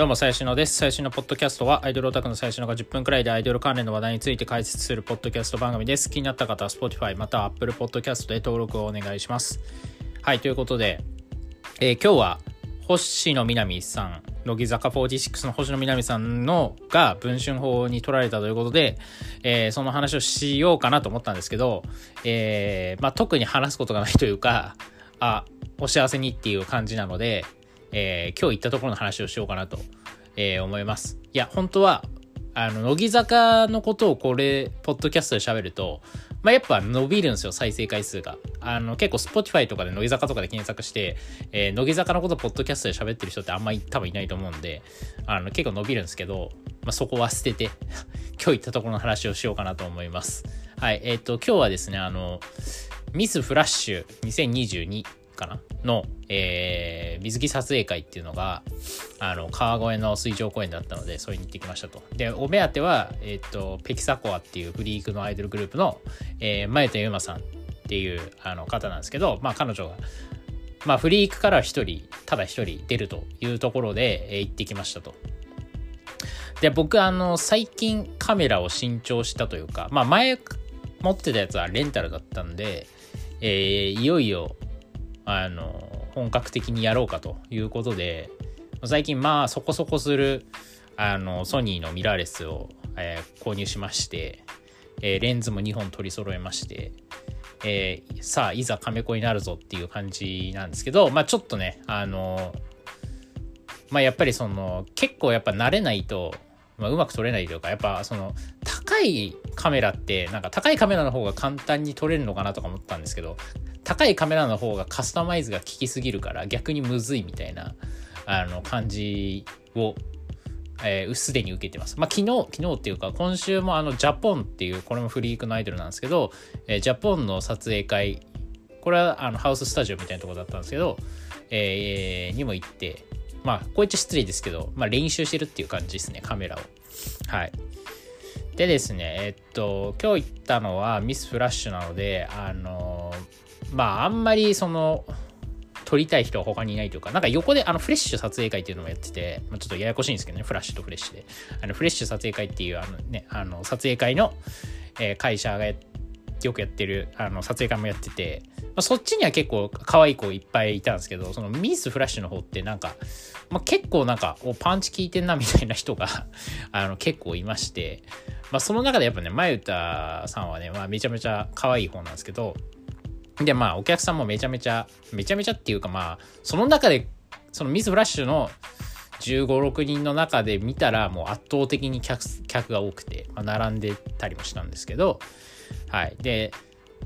どうも、最新のです。最新のポッドキャストは、アイドルオタクの最新のが10分くらいでアイドル関連の話題について解説するポッドキャスト番組です。気になった方は、Spotify または Apple Podcast で登録をお願いします。はい、ということで、えー、今日は、星野みなみさん、乃木坂46の星野みなみさんのが文春法に取られたということで、えー、その話をしようかなと思ったんですけど、えー、まあ、特に話すことがないというか、あ、お幸せにっていう感じなので、えー、今日言ったところの話をしようかなと、えー、思います。いや、本当は、あの、乃木坂のことをこれ、ポッドキャストで喋ると、まあ、やっぱ伸びるんですよ、再生回数が。あの、結構 Spotify とかで乃木坂とかで検索して、えー、乃木坂のことポッドキャストで喋ってる人ってあんまり多分いないと思うんで、あの、結構伸びるんですけど、まあ、そこは捨てて 今日言ったところの話をしようかなと思います。はい、えっ、ー、と、今日はですね、あの、ミスフラッシュ2022かな？の、えー、水着撮影会っていうのが、あの、川越の水上公園だったので、それに行ってきましたと。で、お目当ては、えっ、ー、と、ペキサコアっていうフリークのアイドルグループの、えー、前田ゆまさんっていうあの方なんですけど、まあ彼女が、まあフリークから一人、ただ一人出るというところで、えー、行ってきましたと。で、僕、あの、最近カメラを新調したというか、まあ前持ってたやつはレンタルだったんで、えー、いよいよあの本格的にやろうかということで最近まあそこそこするあのソニーのミラーレスを、えー、購入しまして、えー、レンズも2本取り揃えまして、えー、さあいざカメコになるぞっていう感じなんですけどまあちょっとねあのまあやっぱりその結構やっぱ慣れないとまあ、うまく撮れないというか、やっぱその高いカメラって、なんか高いカメラの方が簡単に撮れるのかなとか思ったんですけど、高いカメラの方がカスタマイズが効きすぎるから逆にむずいみたいなあの感じをえー、すでに受けてます。まあ、昨日、昨日っていうか、今週もあの、ジャポンっていう、これもフリークのアイドルなんですけど、えー、ジャポンの撮影会、これはあのハウススタジオみたいなとこだったんですけど、えー、にも行って、まあ、こう言っちゃ失礼ですけど、まあ、練習してるっていう感じですね、カメラを。はい。でですね、えっと、今日行ったのはミスフラッシュなので、あのーまああんまりその撮りたい人は他にいないというか、なんか横であのフレッシュ撮影会っていうのもやってて、まあ、ちょっとややこしいんですけどね、フラッシュとフレッシュで。あのフレッシュ撮影会っていうあのね、あの撮影会の、えー、会社がよくやってるあの撮影会もやってて、まあ、そっちには結構可愛い子いっぱいいたんですけど、そのミスフラッシュの方ってなんか、まあ、結構なんか、お、パンチ効いてんなみたいな人が あの結構いまして、まあその中でやっぱね、前歌さんはね、まあめちゃめちゃ可愛い方なんですけど、で、まあ、お客さんもめちゃめちゃ、めちゃめちゃっていうか、まあ、その中で、そのミスフラッシュの15、6人の中で見たら、もう圧倒的に客客が多くて、まあ、並んでたりもしたんですけど、はい。で、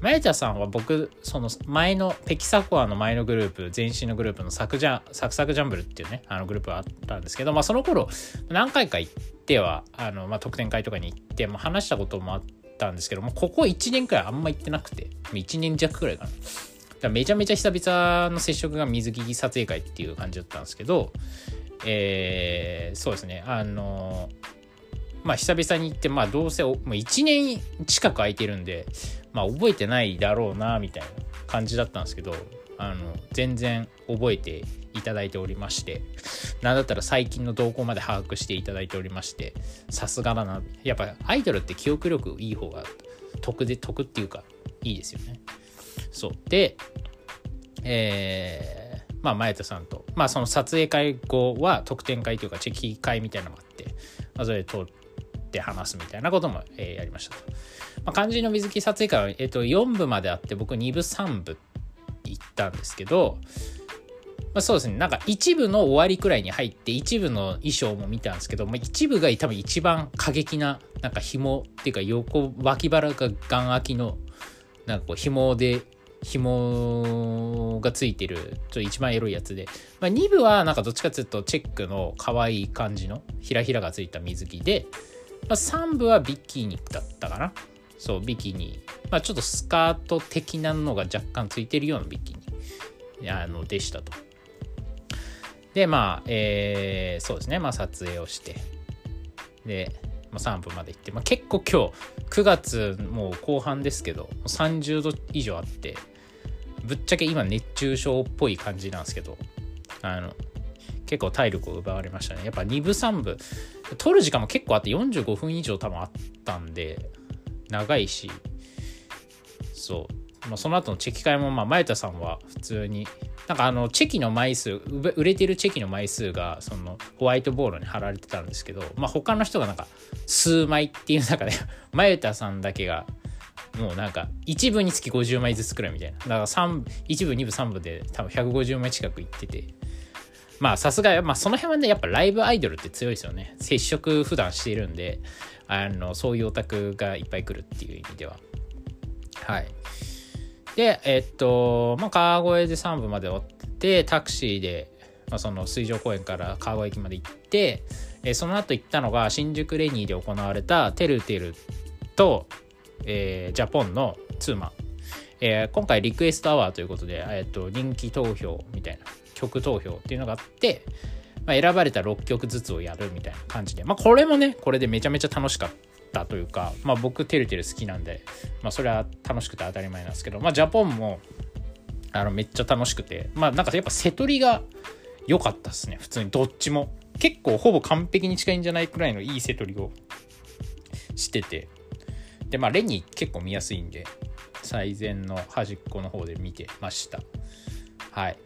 マヤチャさんは僕、その前の、ペキサコアの前のグループ、前身のグループのサクジャサクサクジャンブルっていうね、あのグループがあったんですけど、まあその頃、何回か行っては、あの、まあ特典会とかに行って、まあ話したこともあって、たんですけども、ここ1年くらいあんま行ってなくて、1年弱くらいかな。だめちゃめちゃ久々の接触が水着撮影会っていう感じだったんですけど、えー、そうですね、あのまあ久々に行って、まあどうせ、もう1年近く空いてるんで、まあ覚えてないだろうな、みたいな感じだったんですけど、あの、全然覚えていただいておりまして、なんだったら最近の動向まで把握していただいておりまして、さすがだな。やっぱアイドルって記憶力いい方が得で、得っていうか、いいですよね。そう。で、えー、まあ、前田さんと、まあ、その撮影会後は特典会というか、チェキ会みたいなのがあって、まあ、それで通って話すみたいなことも、えー、やりましたと。まあ、漢字の水着撮影会は、えっ、ー、と、4部まであって、僕2部3部行ったんですけど、まあ、そうですね。なんか一部の終わりくらいに入って一部の衣装も見たんですけど、まあ、一部が多分一番過激な、なんか紐っていうか横脇腹が眼開きの、なんかこう紐で、紐がついてる、ちょっと一番エロいやつで、まあ、2部はなんかどっちかっていうとチェックの可愛い感じのひらひらがついた水着で、まあ、3部はビキニだったかな。そう、ビキニ。まあ、ちょっとスカート的なのが若干ついてるようなビキニあのでしたと。で、まあ、えー、そうですね、まあ、撮影をして、で、まあ、3分まで行って、まあ、結構今日、9月もう後半ですけど、30度以上あって、ぶっちゃけ今熱中症っぽい感じなんですけど、あの、結構体力を奪われましたね。やっぱ2部3部撮る時間も結構あって45分以上多分あったんで長いしそう。まあ、その後のチェキ会も、まあ、前田さんは普通になんかあのチェキの枚数売れてるチェキの枚数がそのホワイトボードに貼られてたんですけど、まあ、他の人がなんか数枚っていう中で 前田さんだけがもうなんか1部につき50枚ずつくらいみたいな。だから3 1部2部3部で多分150枚近くいってて。まあさすが、その辺はねやっぱライブアイドルって強いですよね。接触普段しているんであのそういうオタクがいっぱい来るっていう意味では。はい。で、えっと、まあ、川越で3部まで終わって、タクシーで、まあ、その水上公園から川越駅まで行って、え、その後行ったのが新宿レニーで行われたてるてると、えー、ジャポンのツーマン。えー、今回リクエストアワーということで、えー、と人気投票みたいな曲投票っていうのがあって、まあ、選ばれた6曲ずつをやるみたいな感じで、まあ、これもねこれでめちゃめちゃ楽しかったというか、まあ、僕てるてる好きなんで、まあ、それは楽しくて当たり前なんですけど、まあ、ジャポンもあのめっちゃ楽しくてまあなんかやっぱ瀬取りが良かったですね普通に。どっちも。結構ほぼ完璧に近いんじゃないくらいのいい瀬取りをしてて。でまあレニー結構見やすいんで最善の端っこの方で見てました。はい、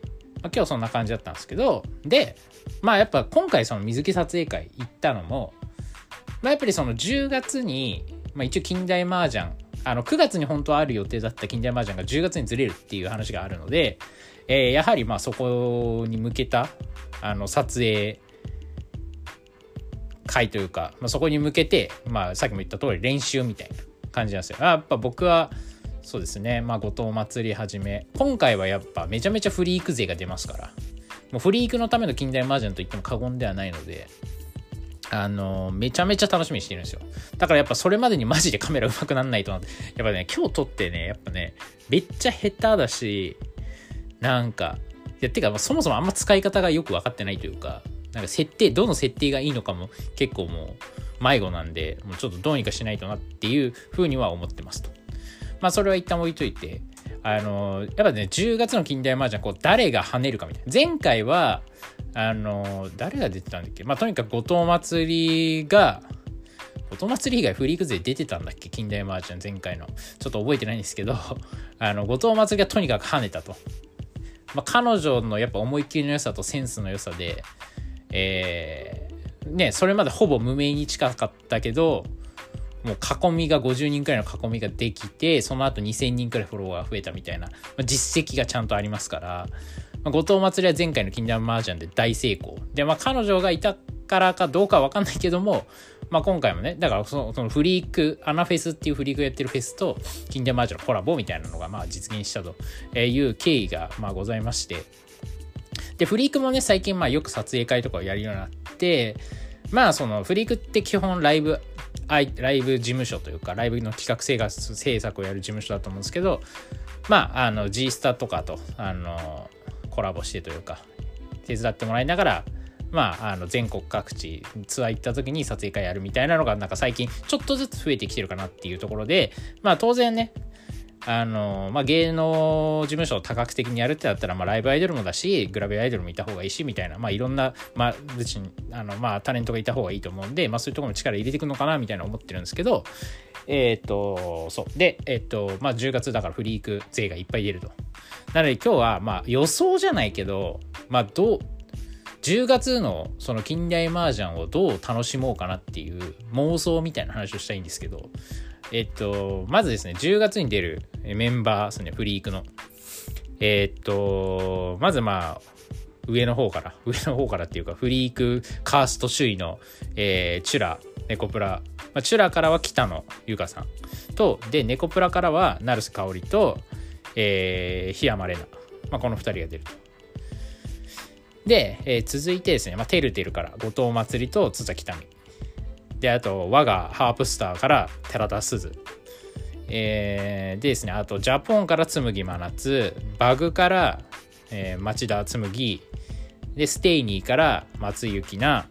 まあ、今日そんな感じだったんですけどでまあやっぱ今回その水着撮影会行ったのもまあ、やっぱりその10月に、まあ、一応近代麻雀あの9月に本当はある予定だった近代麻雀が10月にずれるっていう話があるので、えー、やはりまあそこに向けたあの撮影会というか、まあ、そこに向けて、まあ、さっきも言った通り練習みたいな感じなんですよ。やっぱ僕はそうですね、まあ、後藤祭りはじめ今回はやっぱめちゃめちゃフリーク勢が出ますからもうフリークのための近代麻雀といっても過言ではないのであの、めちゃめちゃ楽しみにしてるんですよ。だからやっぱそれまでにマジでカメラ上手くなんないとなって。やっぱね、今日撮ってね、やっぱね、めっちゃ下手だし、なんか、いや、てか、そもそもあんま使い方がよく分かってないというか、なんか設定、どの設定がいいのかも結構もう迷子なんで、もうちょっとどうにかしないとなっていうふうには思ってますと。まあそれは一旦置いといて、あの、やっぱね、10月の近代麻雀、こう、誰が跳ねるかみたいな。前回は、あの、誰が出てたんだっけ？まあ、とにかく後藤祭りが、後藤祭り以外フリーク勢出てたんだっけ？近代麻雀前回の。ちょっと覚えてないんですけど、あの、後藤祭りがとにかく跳ねたと。まあ、彼女のやっぱ思いっきりの良さとセンスの良さで、えー、ね、それまでほぼ無名に近かったけど、もう囲みが50人くらいの囲みができて、その後2000人くらいフォロワーが増えたみたいな、まあ、実績がちゃんとありますから、まあ、後藤祭りは前回の禁断麻雀で大成功。で、まあ彼女がいたからかどうかわかんないけども、まあ今回もね、だからそのそのフリーク、アナフェスっていうフリークやってるフェスと、禁断麻雀のコラボみたいなのがまあ実現したという経緯がまあございまして、で、フリークもね、最近まあよく撮影会とかをやるようになって、まあそのフリークって基本ライブライブ事務所というかライブの企画制制作をやる事務所だと思うんですけどまああの G スタとかとあのコラボしてというか手伝ってもらいながらまあ、あの全国各地ツアー行った時に撮影会やるみたいなのがなんか最近ちょっとずつ増えてきてるかなっていうところでまあ当然ねあの、まあ、芸能事務所を多角的にやるってなったら、まあ、ライブアイドルもだし、グラビアアイドルもいた方がいいし、みたいな、まあ、いろんな、まあ、あの、まあ、タレントがいた方がいいと思うんで、まあ、そういうところも力入れていくのかな、みたいな思ってるんですけど、えっ、ー、と、そう。で、え、ー、と、まあ、10月だからフリーク勢がいっぱい出ると。なので、今日は、まあ、予想じゃないけど、まあ、どう、10月のその近代麻雀をどう楽しもうかなっていう妄想みたいな話をしたいんですけど、えっと、まずですね、10月に出るメンバーですね、フリークの。えっと、まずまあ、上の方から、上の方からっていうか、フリークカースト首位の、えー、チュラ、ネコプラ、まあ、チュラからは北野由香さんと、で、ネコプラからは成瀬香織と、えー、檜山玲奈。まあ、この2人が出ると。で、えー、続いてですね、まあ、てるてるから、後藤祭りと津崎民。で、あと、我がハープスターから寺田鈴。えー、でですね、あと、ジャポンから紬真夏、バグから、えー、町田紬、で、ステイニーから松井ゆきな、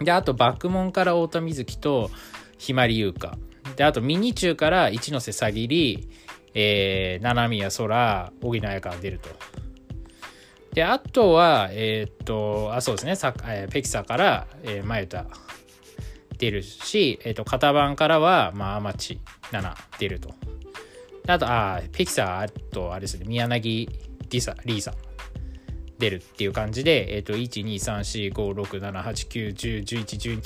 で、あと、バックモンから太田瑞希とひまり優香。で、あと、ミニチュから一ノ瀬さぎり、えー、七宮空、荻野彩香が出ると。で、あとは、えー、っと、あ、そうですね、さえー、ペキサから、えー、マユタ出るし、え、っと、型番からは、まあ、アマチ7出ると。あと、ああ、ペキサ、あと、あれですね、宮城リサ、リーサ出るっていう感じで、えっ、と、1、2、3、4、5、6、7、8、9、10、11、12、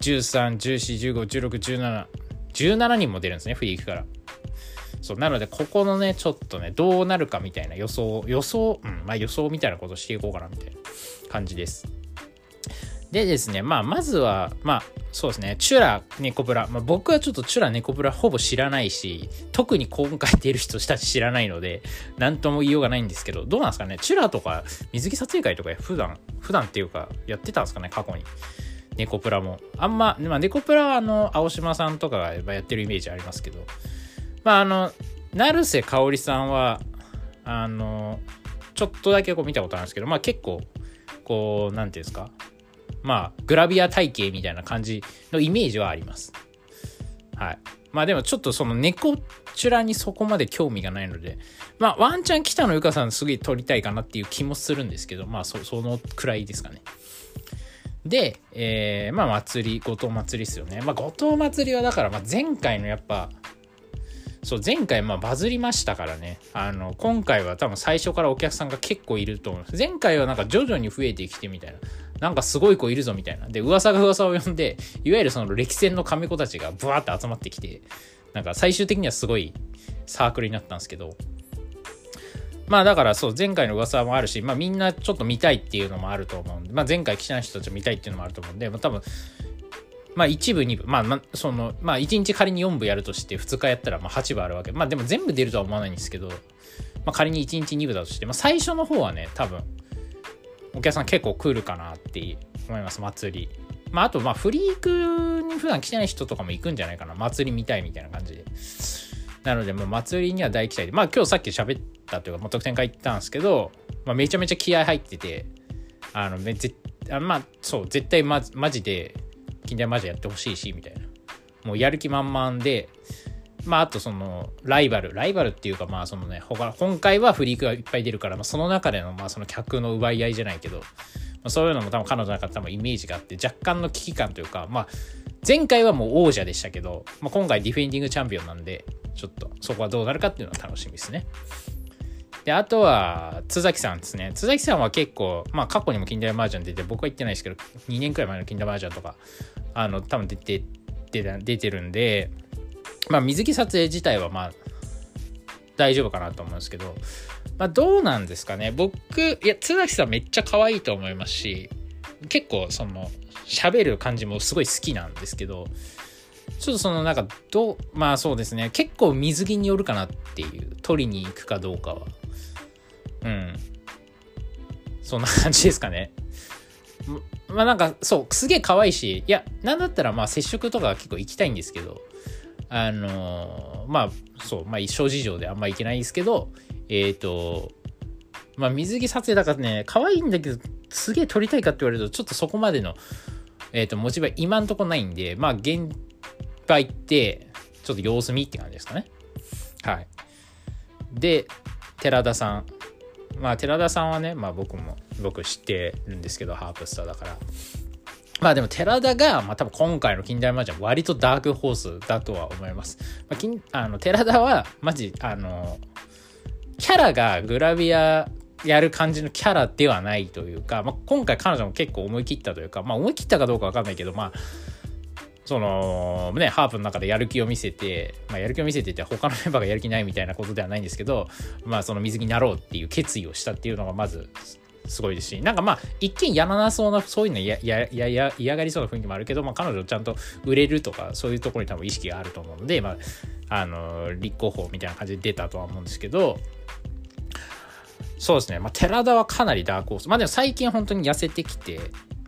13、14、15、16、17、17人も出るんですね、フリークから。そうなのでここのねちょっとねどうなるかみたいな予想予想うんまあ予想みたいなことしていこうかなみたいな感じですでですねまあまずはまあそうですねチュラネコブラ、まあ、僕はちょっとチュラネコブラほぼ知らないし特に今回出る人たち知らないので何とも言いようがないんですけどどうなんですかね？チュラとか水着撮影会とか普段普段っていうかやってたんですかね？過去に。ネコプラも。あんま、まあ、ネコプラはあの青島さんとかがやってるイメージありますけど。まああの成瀬香織さんはあのちょっとだけこう見たことあるんですけどまあ結構こう何ていうんですか？まあグラビア体型みたいな感じのイメージはあります。はい。まあでもちょっとその猫チュラにそこまで興味がないのでまあワンチャン北野由香さんすげえ撮りたいかなっていう気もするんですけどまあそのくらいですかね。で、えー、まあ祭り、後藤祭りですよね。まあ後藤祭りはだから、まあ前回のやっぱ、そう前回まあバズりましたからね。あの今回は多分最初からお客さんが結構いると思います。前回はなんか徐々に増えてきてみたいな。なんかすごい子いるぞみたいなで噂が噂を呼んでいわゆるその歴戦の亀子たちがブワーって集まってきてなんか最終的にはすごいサークルになったんですけどまあだからそう前回の噂もあるし、まあみんなちょっと見たいっていうのもあると思うんで、まあ前回来た人たち見たいっていうのもあると思うんで、まあ多分まあ1部、2部、まあ、まあ、その、まあ1日仮に4部やるとして2日やったらまあ8部あるわけ。まあでも全部出るとは思わないんですけど、まあ仮に1日2部だとして、まあ最初の方はね、多分、お客さん結構来るかなって思います、祭り。まああと、まあフリークに普段来てない人とかも行くんじゃないかな。祭り見たいみたいな感じで。なので、もう祭りには大期待で、まあ今日さっき喋ったというか、もう得点会行ったんですけど、まあめちゃめちゃ気合入ってて、あの、めぜあまあそう、絶対ま、マジで、近代マジやってほしいしみたいなもうやる気満々でまああとそのライバルライバルっていうかまあそのね他今回はフリークがいっぱい出るから、まあ、その中でのまあその客の奪い合いじゃないけど、まあ、そういうのも多分彼女の中で多分イメージがあって若干の危機感というかまあ前回はもう王者でしたけど、まあ、今回ディフェンディングチャンピオンなんでちょっとそこはどうなるかっていうのは楽しみですね。で、あとは、津崎さんですね。津崎さんは結構、まあ過去にも近代マージャン出て、僕は行ってないですけど、2年くらい前の近代マージャンとか、あの、多分出て、出てるんで、まあ水着撮影自体はまあ、大丈夫かなと思うんですけど、まあどうなんですかね。僕、いや、津崎さんめっちゃ可愛いと思いますし、結構その、喋る感じもすごい好きなんですけど、ちょっとそのなんかどうまあそうですね。結構水着によるかなっていう取りに行くかどうかは。うん。そんな感じですかね。まあなんかそうすげえ可愛いしいやなんだったらまあ接触とか結構行きたいんですけどあのー、まあそうまあ一生事情であんま行けないんですけどえっ、ー、とまあ水着撮影だからね可愛いんだけどすげえ撮りたいかって言われるとちょっとそこまでのえっ、ー、とモチベ今んとこないんでまあ現場行ってちょっと様子見って感じですかね。はい。で寺田さん。まあ寺田さんはね、まあ僕も、僕知ってるんですけど、ハープスターだから。まあでも寺田が、まあ多分今回の近代マジャン割とダークホースだとは思います。まあ、あの寺田は、マジ、あの、キャラがグラビアやる感じのキャラではないというか、まあ、今回彼女も結構思い切ったというか、まあ思い切ったかどうかわかんないけど、まあ、そのね、ハープの中でやる気を見せて、まあ、やる気を見せてて他のメンバーがやる気ないみたいなことではないんですけど、まあその水着になろうっていう決意をしたっていうのがまずすごいですし、なんかまあ一見やらなそうな、そういうのやややや嫌がりそうな雰囲気もあるけど、まあ彼女ちゃんと売れるとかそういうところに多分意識があると思うので、まあ、あの、立候補みたいな感じで出たとは思うんですけど、そうですね。まあ、寺田はかなりダークホース。まあでも最近本当に痩せてきて、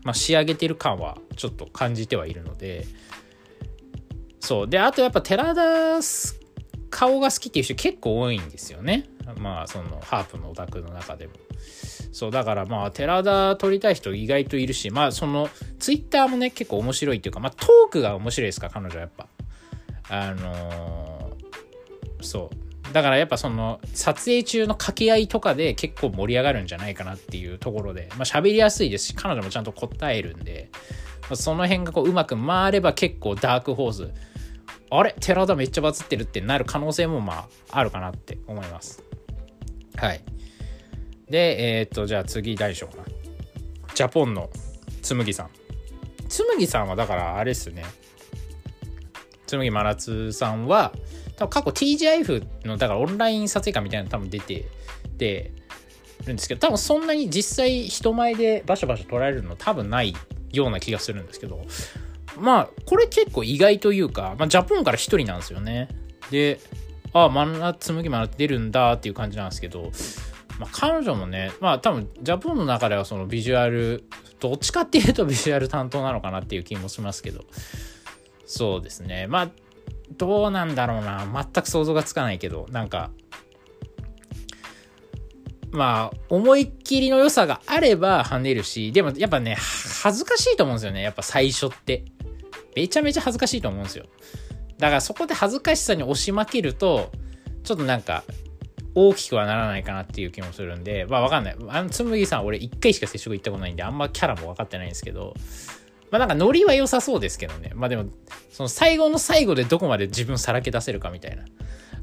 まあ、仕上げてる感はちょっと感じてはいるので、そう。で、あとやっぱ寺田顔が好きっていう人結構多いんですよね。まあ、その、ハープのオタクの中でも。そう、だからまあ、寺田撮りたい人意外といるし、まあ、その、ツイッターもね、結構面白いっていうか、まあ、トークが面白いですか、彼女はやっぱ。あのー、そう。だからやっぱその撮影中の掛け合いとかで結構盛り上がるんじゃないかなっていうところで、まあ喋りやすいですし、彼女もちゃんと答えるんで、ま、その辺がこううまく回れば結構ダークホース、あれ？寺田めっちゃバズってるってなる可能性もまああるかなって思います。はい。で、えー、っと、じゃあ次大将かな。ジャポンのつむぎさん。つむぎさんはだからあれっすね。つむぎ真夏さんは、多分過去 TGIF のだからオンライン撮影会みたいなの多分出ててるんですけど多分そんなに実際人前でバシャバシャ撮られるの多分ないような気がするんですけどまあこれ結構意外というか、まあ、ジャポンから1人なんですよねでああ真夏麦真夏出るんだっていう感じなんですけど、まあ、彼女もねまあ多分ジャポンの中ではそのビジュアルどっちかっていうとビジュアル担当なのかなっていう気もしますけど。そうですね。まあどうなんだろうな。全く想像がつかないけどなんかまあ思いっきりの良さがあれば跳ねるしでもやっぱね恥ずかしいと思うんですよね。やっぱ最初って。めちゃめちゃ恥ずかしいと思うんですよ。だからそこで恥ずかしさに押し負けるとちょっとなんか大きくはならないかなっていう気もするんでまあわかんないあのつむぎさん俺1回しか接触行ったことないんであんまキャラも分かってないんですけどまあなんかノリは良さそうですけどね。まあでも、その最後の最後でどこまで自分さらけ出せるかみたいな、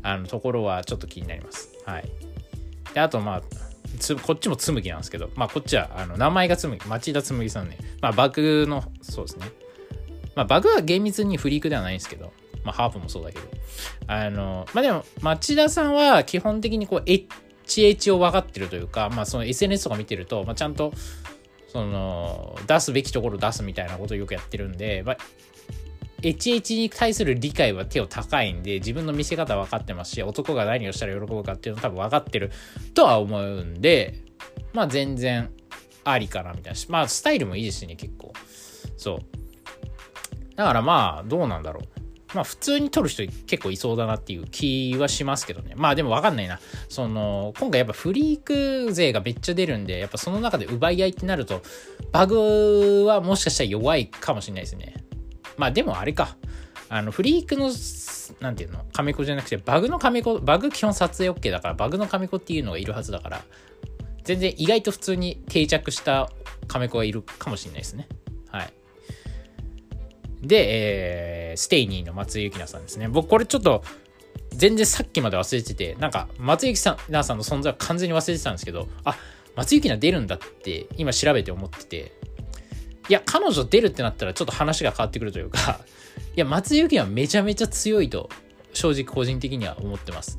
あのところはちょっと気になります。はい。で、あとまあ、つこっちもつむぎなんですけど、まあこっちはあの名前がつむぎ、町田つむぎさんね。まあバグの、そうですね。まあバグは厳密にフリークではないんですけど、まあハープもそうだけど。あの、まあでも町田さんは基本的にこう、HH を分かってるというか、まあその SNS とか見てると、まあちゃんとその出すべきところ出すみたいなことをよくやってるんで、まあ、HH に対する理解は手を高いんで自分の見せ方分かってますし男が何をしたら喜ぶかっていうの多分分かってるとは思うんでまあ全然ありかなみたいな。まあスタイルもいいですしね結構。そう。だからまあどうなんだろう。まあ普通に撮る人結構いそうだなっていう気はしますけどね。まあでもわかんないな。その、今回やっぱフリーク勢がめっちゃ出るんで、やっぱその中で奪い合いってなると、バグはもしかしたら弱いかもしれないですね。まあでもあれか。あの、フリークの、なんていうの、カメコじゃなくて、バグのカメコ、バグ基本撮影 OK だから、バグのカメコっていうのがいるはずだから、全然意外と普通に定着したカメコがいるかもしれないですね。で、えー、ステイニーの松井ゆきなさんですね。僕これちょっと全然さっきまで忘れてて、なんか松井ゆきなさんの存在は完全に忘れてたんですけど、あ、松井ゆきな出るんだって今調べて思ってて、いや、彼女出るってなったらちょっと話が変わってくるというか、いや、松井ゆきなめちゃめちゃ強いと、正直個人的には思ってます。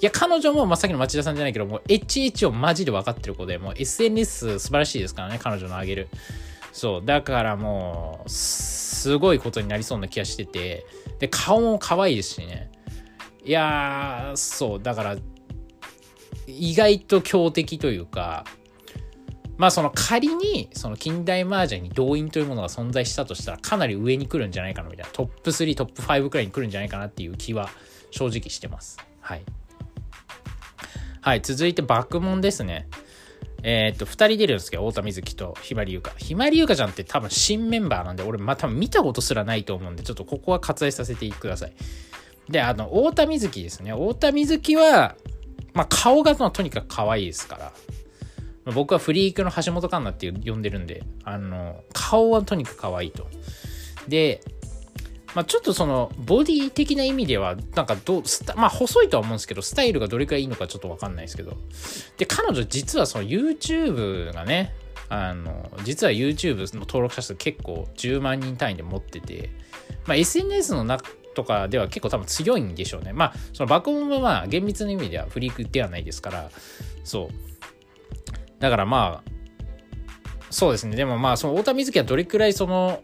いや、彼女も、ま、さっきの町田さんじゃないけど、もう HH をマジで分かってる子で、もう SNS 素晴らしいですからね、彼女の上げる。そう、だからもう、すごいことになりそうな気がしてて、で、顔も可愛いですしね。いやー、そう、だから、意外と強敵というか、まあその仮にその近代麻雀に動員というものが存在したとしたらかなり上に来るんじゃないかなみたいな。トップ3トップ5くらいに来るんじゃないかなっていう気は正直してます。はい。はい続いて爆問ですね。えー、っと、2人出るんですけど、太田瑞希とひまりゆか。ひまりゆかちゃんって多分新メンバーなんで、俺、まあ、多分見たことすらないと思うんで、ちょっとここは割愛させてください。で、あの、太田瑞希ですね。太田瑞希は、まあ、顔がとにかく可愛いですから。僕はフリークの橋本環奈って呼んでるんで、あの、顔はとにかく可愛いと。で、まあ、ちょっとそのボディ的な意味ではなんかどうまあ細いとは思うんですけどスタイルがどれくらいいいのかちょっと分かんないですけどで彼女実はその YouTube がねあの実は YouTube の登録者数結構10万人単位で持ってて、まあ、SNS の中とかでは結構多分強いんでしょうね。まあ、その爆音はまあ厳密な意味ではフリークではないですから、そう。だからまあ、そうですね。でもまあ、その太田瑞希はどれくらいその、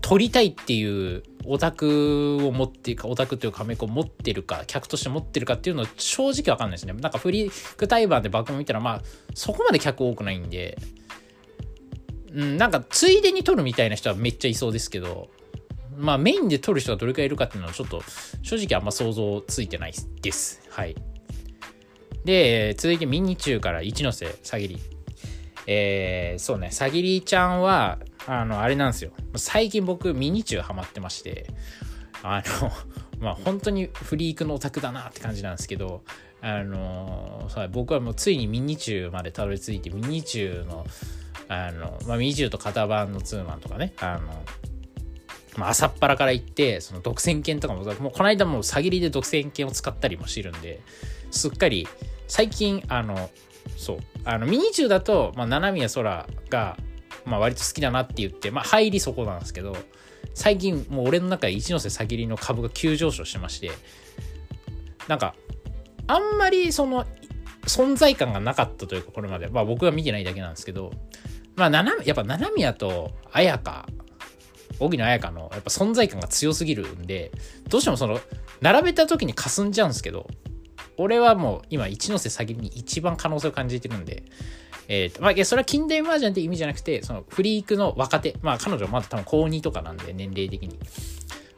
撮りたいっていうオタクを持っているか、オタクというカメコを持ってるか、客として持ってるかっていうのは正直わかんないですね。なんかフリークタイバーでバック見たら、まあ、そこまで客多くないんで、うん、なんかついでに撮るみたいな人はめっちゃいそうですけど、まあメインで撮る人がどれくらいいるかっていうのはちょっと正直あんま想像ついてないです。はい。で、続いてミニチューから一ノ瀬さぎり。えー、そうね、さぎりちゃんは、あの、あれなんですよ。最近僕、ミニチューハマってまして、あの、まあ本当にフリークのオタクだなって感じなんですけど、あの、僕はもうついにミニチューまでたどり着いてミニチューのあの、まあ、ミニチューと型番のツーマンとかね。あのまあ、朝っぱらから行って、その独占券とかも、もうこの間もう詐欺で独占券を使ったりもしてるんで、すっかり、最近、あの、そう、あの、ミニチューだと、まあ、七宮空が、まあ、割と好きだなって言って、まあ、入りそこなんですけど、最近、もう俺の中で一ノ瀬詐欺の株が急上昇してまして、なんか、あんまりその、存在感がなかったというか、これまで。まあ僕が見てないだけなんですけど、まあ、やっぱ七宮と綾香荻野彩香のやっぱ存在感が強すぎるんでどうしてもその並べた時に霞んじゃうんですけど俺はもう今一ノ瀬先に一番可能性を感じてるんでえっーまあ、それは近代麻雀って意味じゃなくてそのフリークの若手まあ彼女まだ多分高2とかなんで年齢的に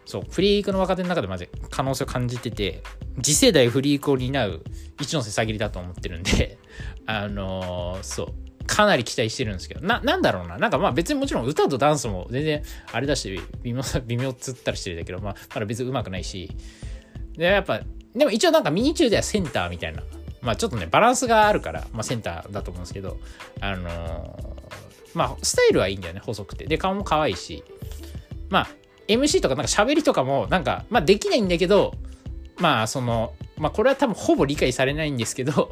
そうフリークの若手の中でまず可能性を感じてて次世代フリークを担う一ノ瀬さぎりだと思ってるんで あのー、そうかなり期待してるんですけど、な、なんだろうな。なんかまあ別にもちろん歌とダンスも全然あれだし、微妙、微妙っつったりしてるんだけど、まあまだ別に上手くないし。で、やっぱ、でも一応なんかミニチューではセンターみたいな。まあちょっとね、バランスがあるから、まあセンターだと思うんですけど、あのー、まあスタイルはいいんだよね、細くて。で、顔も可愛いし。まあ MC とかなんか喋りとかもなんか、まあできないんだけど、まあその、まあこれは多分ほぼ理解されないんですけど、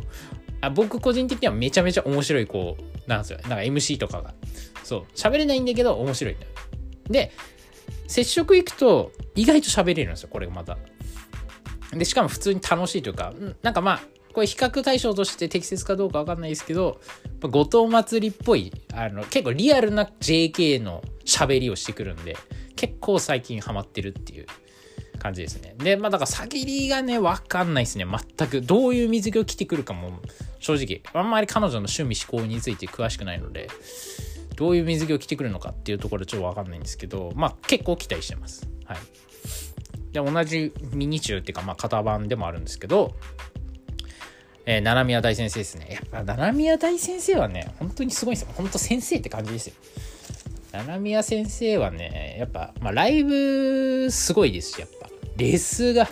あ僕個人的にはめちゃめちゃ面白い子なんですよ。なんか MC とかが。そう。喋れないんだけど面白いんだよ。で、接触行くと意外と喋れるんですよ。これがまた。で、しかも普通に楽しいというか、なんかまあ、これ比較対象として適切かどうかわかんないですけど、後藤祭りっぽい、あの、結構リアルな JK の喋りをしてくるんで、結構最近ハマってるっていう感じですね。で、まあだから、さぎりがね、わかんないですね。全く。どういう水着を着てくるかも、正直、あんまり彼女の趣味思考について詳しくないので、どういう水着を着てくるのかっていうところちょっとわかんないんですけど、まあ結構期待してます。はい。で、同じミニチューっていうか、まあ型番でもあるんですけど、えー、七宮大先生ですね。やっぱ七宮大先生はね、本当にすごいんですよ。本当先生って感じですよ。七宮先生はね、やっぱ、まあ、ライブすごいですし、やっぱ。レスが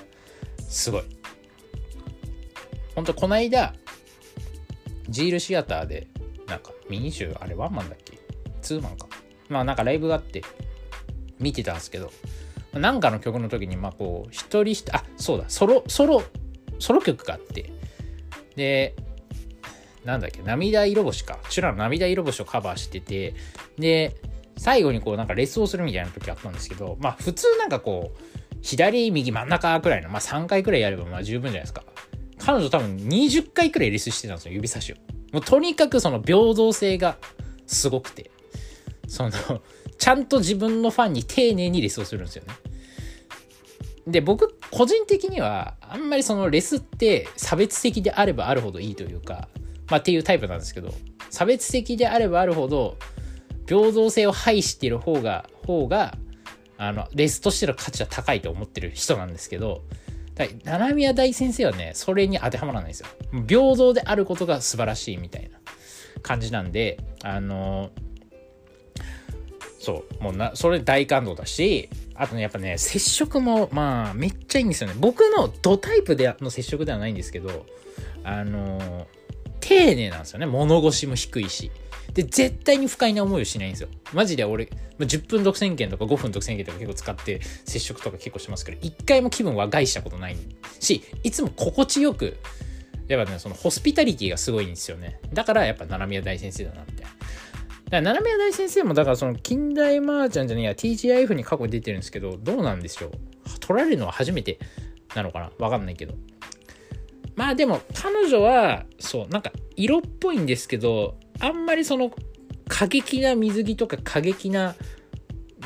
すごい。ほんと、こないだ、ジールシアターで、なんか、ミニ集、あれワンマンだっけ？ツーマンか。まあ、なんかライブがあって、見てたんですけど、なんかの曲の時に、まあ、こう、一人あ、そうだ、ソロ、ソロ、ソロ曲があって、で、なんだっけ、涙色星か。チュラの涙色星をカバーしてて、で、最後にこうなんかレスをするみたいな時あったんですけど、まあ普通なんかこう、左、右、真ん中くらいの、まあ3回くらいやればまあ十分じゃないですか。彼女多分20回くらいレスしてたんですよ、指差しを。もうとにかくその平等性がすごくて、そのちゃんと自分のファンに丁寧にレスをするんですよね。で、僕、個人的には、あんまりそのレスって差別的であればあるほどいいというか、まあっていうタイプなんですけど、差別的であればあるほど、平等性を排している方が、方が、あの、レスとしての価値は高いと思ってる人なんですけど、七宮大先生はね、それに当てはまらないんですよ。平等であることが素晴らしいみたいな感じなんで、あのそう、もうな、それ大感動だし、あとね、やっぱね、接触も、まあ、めっちゃいいんですよね。僕のドタイプでの接触ではないんですけど、あの丁寧なんですよね。物腰も低いし。で、絶対に不快な思いをしないんですよ。マジで俺ま、10分独占券とか5分独占券とか結構使って接触とか結構しますけど、一回も気分は害したことないし、いつも心地よく、やっぱね、そのホスピタリティがすごいんですよね。だからやっぱ七宮大先生だなって。だから七宮大先生もだからその近代麻雀じゃねえや TGIF に過去に出てるんですけど、どうなんでしょう？取られるのは初めてなのかな？わかんないけど。まあでも彼女は、そう、なんか色っぽいんですけど、あんまりその過激な水着とか過激な、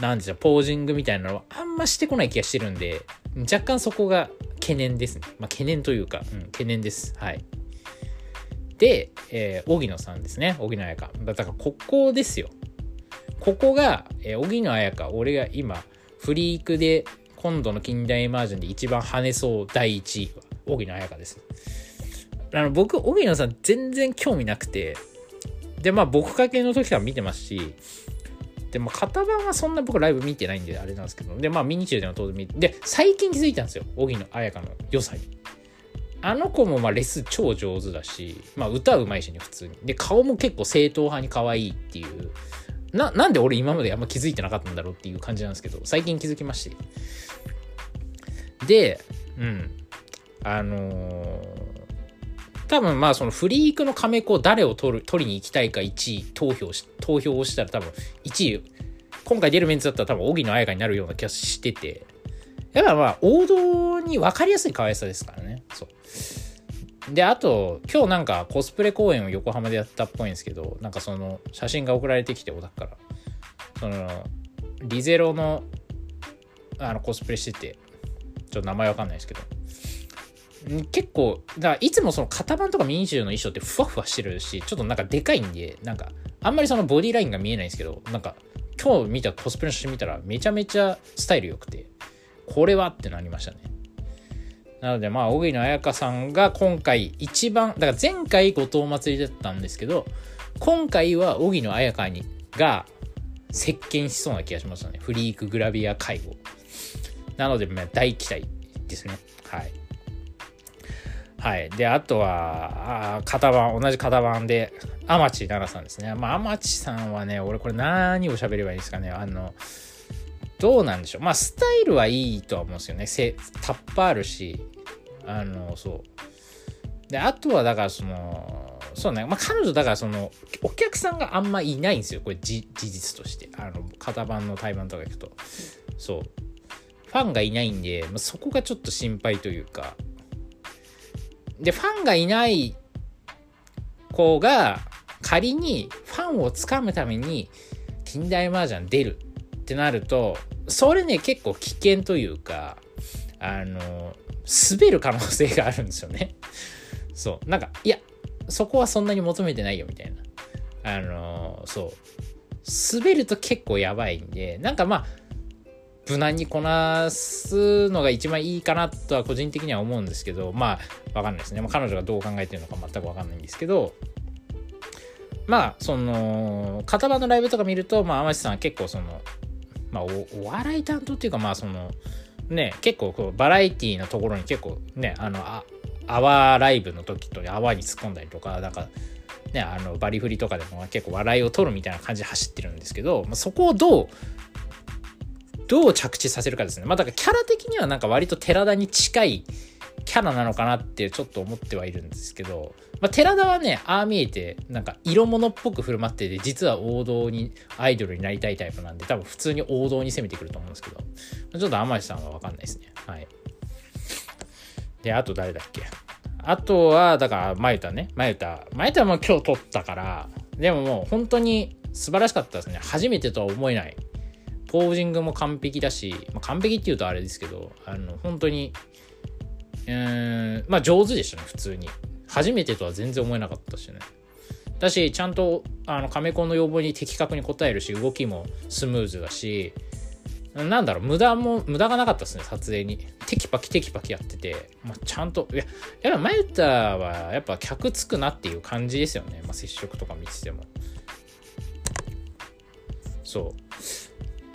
なんでしょう、ポージングみたいなのはあんましてこない気がしてるんで、若干そこが懸念ですね。まあ懸念というか、うん、懸念です。はい。で、えー、荻野さんですね。荻野彩香。だからここですよ。ここが、えー、荻野彩香、俺が今、フリークで今度の近代マージャンで一番跳ねそう第1位は、荻野彩香です。あの、僕、荻野さん全然興味なくて、で、まあ、僕かけの時から見てますし、で、まあ、型番はそんな僕ライブ見てないんで、あれなんですけど、で、まあ、ミニチューでも当然見て、で、最近気づいたんですよ。荻野彩香の良さに。あの子もまあレス超上手だし、まあ、歌うまいしね普通に。で顔も結構正統派に可愛いっていう。ななんで俺今まであんま気づいてなかったんだろうっていう感じなんですけど最近気づきまして。でうん。あのー多分まあそのフリークのカメ子誰を取る取りに行きたいか1位投票し投票をしたら多分1位今回出るメンツだったら多分荻野彩香になるような気がしてて。やっぱまあ王道に分かりやすい可愛さですからね。そう。であと今日なんかコスプレ公演を横浜でやったっぽいんですけどなんかその写真が送られてきて小田から。そのリゼロのあのコスプレしててちょっと名前わかんないですけど。結構だからいつもその型番とかミニチュアの衣装ってふわふわしてるしちょっとなんかでかいんでなんかあんまりそのボディラインが見えないんですけどなんか今日見たコスプレの写真見たらめちゃめちゃスタイル良くて。これはってなりましたねなのでまあ小野彩香さんが今回一番だから前回後藤祭りだったんですけど今回は小野彩香にが席巻しそうな気がしましたねフリークグラビア介護なので、まあ、大期待ですねはいはい。で、あとは、あ型番、同じ型番で、天地奈々さんですね。まあ、天地さんはね、俺これ何を喋ればいいんですかね。あの、どうなんでしょう。まあ、スタイルはいいとは思うんですよね。せタッパーあるし、あの、そう。で、あとは、だからその、そうね、まあ、彼女だからその、お客さんがあんまいないんですよ。これ事実として。あの、型番の対バンとか行くと。そう。ファンがいないんで、まあ、そこがちょっと心配というか、で、ファンがいない子が仮にファンをつかむために近代麻雀出るってなると、それね、結構危険というか、あの、滑る可能性があるんですよね。そう。なんか、いや、そこはそんなに求めてないよみたいな。あの、そう。滑ると結構やばいんで、なんかまあ、無難にこなすのが一番いいかなとは個人的には思うんですけど、まあ、わかんないですね。まあ、彼女がどう考えてるのか全くわかんないんですけど、まあ、その、型番のライブとか見ると、まあ、天地さんは結構その、まあお、お笑い担当っていうか、まあ、その、ね、結構こう、バラエティーのところに結構ね、あの、あ、アワーライブの時とアワーに突っ込んだりとか、なんか、ね、あのバリフリとかでも結構笑いを取るみたいな感じで走ってるんですけど、まあ、そこをどうどう着地させるかですね。まあだからキャラ的にはなんか割と寺田に近いキャラなのかなってちょっと思ってはいるんですけど、まあ、寺田はね、ああ見えて、なんか色物っぽく振る舞ってて、実は王道に、アイドルになりたいタイプなんで、多分普通に王道に攻めてくると思うんですけど、ちょっと天地さんはわかんないですね。はい。で、あと誰だっけ？あとは、だから、まゆたね。まゆた。まゆたも今日撮ったから、でももう本当に素晴らしかったですね。初めてとは思えないポージングも完璧だし、まあ、完璧っていうとあれですけど、あの、本当に、うん、まあ上手でしたね、普通に。初めてとは全然思えなかったしね。だし、ちゃんと、あの、カメコンの要望に的確に応えるし、動きもスムーズだし、なんだろう、無駄も、無駄がなかったですね、撮影に。テキパキテキパキやってて、まあ、ちゃんと、いや、やっぱマユタは、やっぱ客つくなっていう感じですよね。まあ、接触とか見てても。そ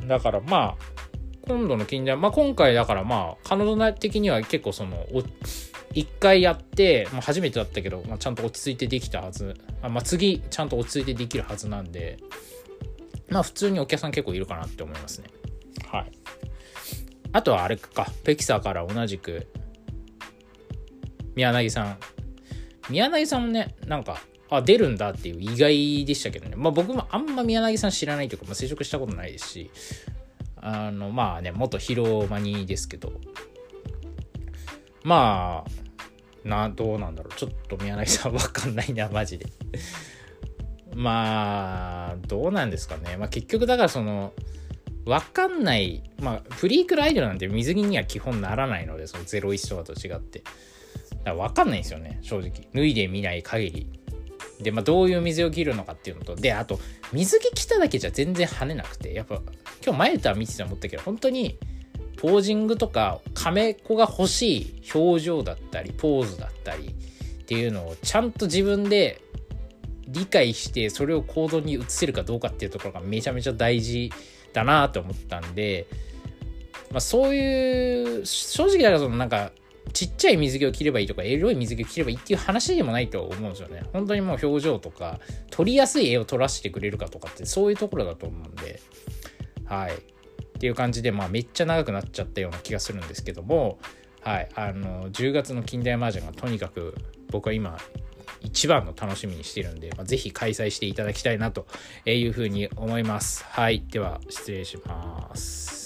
う。だからまあ、今度の近代、まあ今回だからまあ、彼女的には結構その、一回やって、まあ、初めてだったけど、まあ、ちゃんと落ち着いてできたはず。まあ、次、ちゃんと落ち着いてできるはずなんで、まあ普通にお客さん結構いるかなって思いますね。はい。あとはあれか、ペキサーから同じく、宮柳さん。宮柳さんもね、なんか、あ、出るんだっていう意外でしたけどね。まあ僕もあんま宮崎さん知らないというか、まあ、接触したことないですし、あの、まあね、元ヒロマニですけど、まあ、な、どうなんだろう。ちょっと宮崎さんわかんないな、マジで。まあ、どうなんですかね。まあ結局だからその、わかんない、まあ、フリークルアイドルなんて水着には基本ならないので、その01とかと違って。だからわかんないんですよね、正直。脱いでみない限り。で、まあ、どういう水を切るのかっていうのと、で、あと、水着着ただけじゃ全然跳ねなくて、やっぱ、今日前とは見てて思ったけど、本当に、ポージングとか、カメ子が欲しい表情だったり、ポーズだったりっていうのをちゃんと自分で理解して、それを行動に移せるかどうかっていうところがめちゃめちゃ大事だなと思ったんで、まあ、そういう、正直だからそのなんか、ちっちゃい水着を着ればいいとかエロい水着を着ればいいっていう話でもないと思うんですよね。本当にもう表情とか撮りやすい絵を撮らせてくれるかとかってそういうところだと思うんで。はい。っていう感じでまあめっちゃ長くなっちゃったような気がするんですけどもはいあの10月の近代麻雀がとにかく僕は今一番の楽しみにしてるんで、まあ、ぜひ開催していただきたいなというふうに思います。はい。では、失礼します。